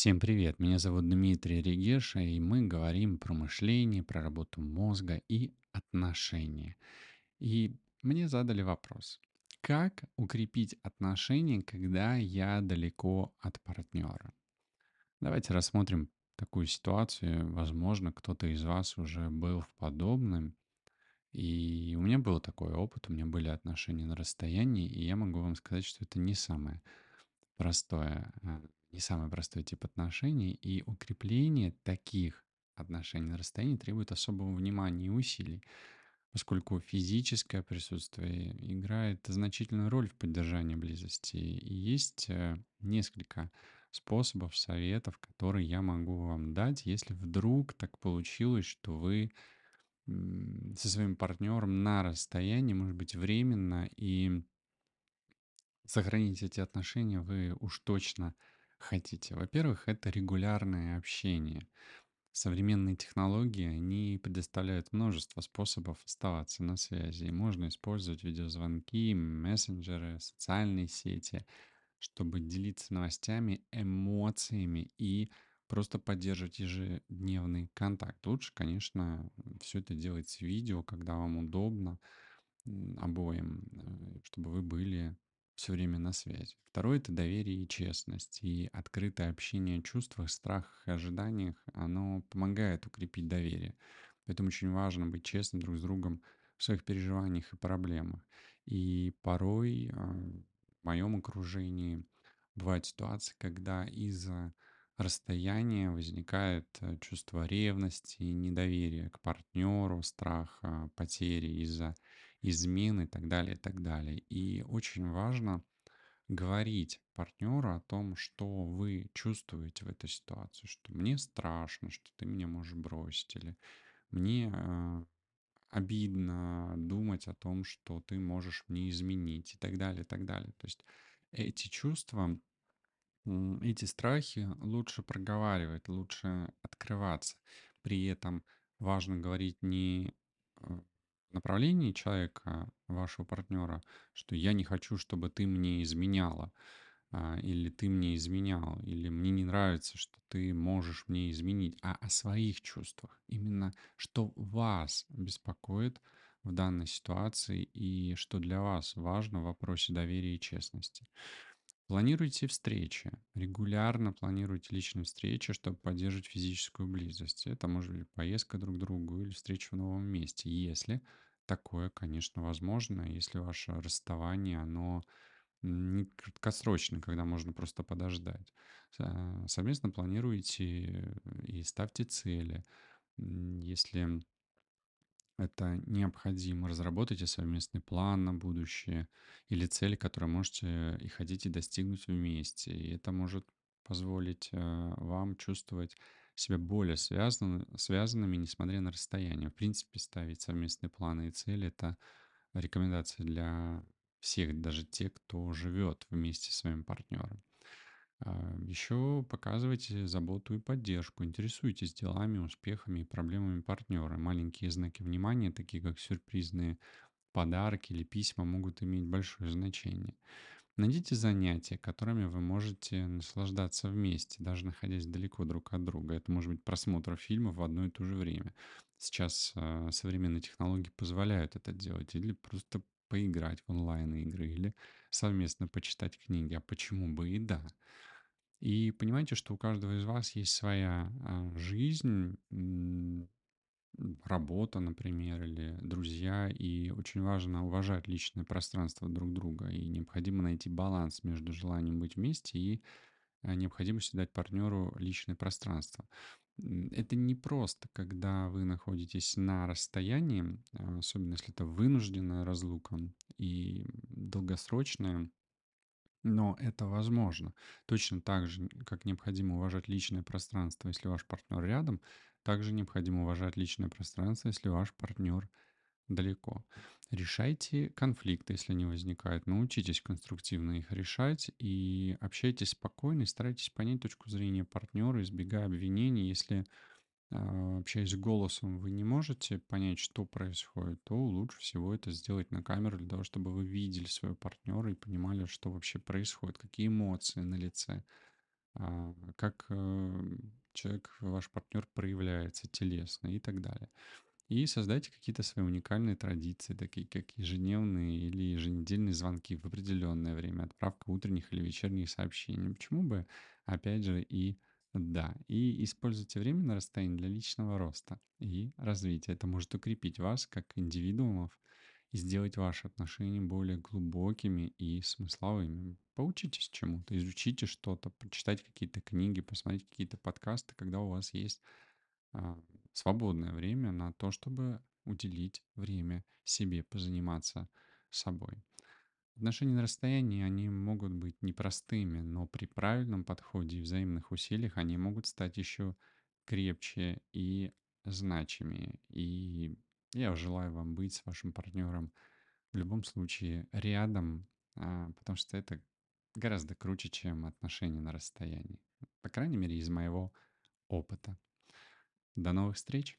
Всем привет, меня зовут Дмитрий Регеша, и мы говорим про мышление, про работу мозга и отношения. И мне задали вопрос, как укрепить отношения, когда я далеко от партнера? Давайте рассмотрим такую ситуацию. Возможно, кто-то из вас уже был в подобном. И у меня был такой опыт, у меня были отношения на расстоянии, и я могу вам сказать, что это не самое простое, э, не самый простой тип отношений, и укрепление таких отношений на расстоянии требует особого внимания и усилий, поскольку физическое присутствие играет значительную роль в поддержании близости. И есть э, несколько способов, советов, которые я могу вам дать, если вдруг так получилось, что вы со своим партнером на расстоянии, может быть, временно, и сохранить эти отношения вы уж точно хотите. Во-первых, это регулярное общение. Современные технологии, они предоставляют множество способов оставаться на связи. Можно использовать видеозвонки, мессенджеры, социальные сети, чтобы делиться новостями, эмоциями и просто поддерживать ежедневный контакт. Лучше, конечно, все это делать с видео, когда вам удобно обоим, э, чтобы вы были все время на связи. Второе– это доверие и честность. И открытое общение о чувствах, страхах и ожиданиях, оно помогает укрепить доверие. Поэтому очень важно быть честным друг с другом в своих переживаниях и проблемах. И порой а, в моем окружении бывают ситуации, когда из-за расстояния возникает э, чувство ревности недоверия к партнеру, страх потери из-за измены и так далее, и так далее. И очень важно говорить партнеру о том, что вы чувствуете в этой ситуации, что мне страшно, что ты меня можешь бросить, или мне э, обидно думать о том, что ты можешь мне изменить и так далее, и так далее. То есть эти чувства, эти страхи лучше проговаривать, лучше открываться. При этом важно говорить не э, направлении человека, вашего партнера, что я не хочу, чтобы ты мне изменяла, а, или ты мне изменял, или мне не нравится, что ты можешь мне изменить, а о своих чувствах. Именно что вас беспокоит в данной ситуации и что для вас важно в вопросе доверия и честности. Планируйте встречи, регулярно планируйте личные встречи, чтобы поддерживать физическую близость. Это может быть поездка друг к другу или встреча в новом месте, если такое, конечно, возможно, если ваше расставание, оно не краткосрочно, когда можно просто подождать. Совместно планируйте и ставьте цели. Если это необходимо. Разработайте совместный план на будущее или цели, которые можете и хотите достигнуть вместе. И это может позволить э, вам чувствовать себя более связанными, связанными, несмотря на расстояние. В принципе, ставить совместные планы и цели— это рекомендация для всех, даже те, кто живет вместе с своим партнером. А, Еще показывайте заботу и поддержку, интересуйтесь делами, успехами и проблемами партнера. Маленькие знаки внимания, такие как сюрпризные подарки или письма, могут иметь большое значение. Найдите занятия, которыми вы можете наслаждаться вместе, даже находясь далеко друг от друга. Это может быть просмотр фильмов в одно и то же время. Сейчас э, современные технологии позволяют это делать. Или просто поиграть в онлайн-игры, или совместно почитать книги. А почему бы и да? И понимаете, что у каждого из вас есть своя а, жизнь, работа, например, или друзья, и очень важно уважать личное пространство друг друга, и необходимо найти баланс между желанием быть вместе и а, необходимостью дать партнеру личное пространство. Это не просто, когда вы находитесь на расстоянии, а, особенно если это вынужденная разлука и долгосрочная, но это возможно. Точно так же, как необходимо уважать личное пространство, если ваш партнер рядом, также необходимо уважать личное пространство, если ваш партнер далеко. Решайте конфликты, если они возникают. Научитесь конструктивно их решать и общайтесь спокойно и старайтесь понять точку зрения партнера, избегая обвинений. Если общаясь голосом, вы не можете понять, что происходит, то лучше всего это сделать на камеру для того, чтобы вы видели своего партнера и понимали, что вообще происходит, какие эмоции на лице. а, как э, человек, ваш партнер проявляется телесно и так далее. И создайте какие-то свои уникальные традиции, такие как ежедневные или еженедельные звонки в определенное время, отправка утренних или вечерних сообщений. Почему бы, опять же, и да. И используйте время на расстоянии для личного роста и развития. Это может укрепить вас как индивидуумов и сделать ваши отношения более глубокими и смысловыми. Поучитесь чему-то, изучите что-то, прочитайте какие-то книги, посмотрите какие-то подкасты, когда у вас есть а, свободное время на то, чтобы уделить время себе, позаниматься собой. Отношения на расстоянии, они могут быть непростыми, но при правильном подходе и взаимных усилиях они могут стать еще крепче и значимее. И я желаю вам быть с вашим партнером в любом случае рядом, а, потому что это гораздо круче, чем отношения на расстоянии. По крайней мере, из моего опыта. До новых встреч!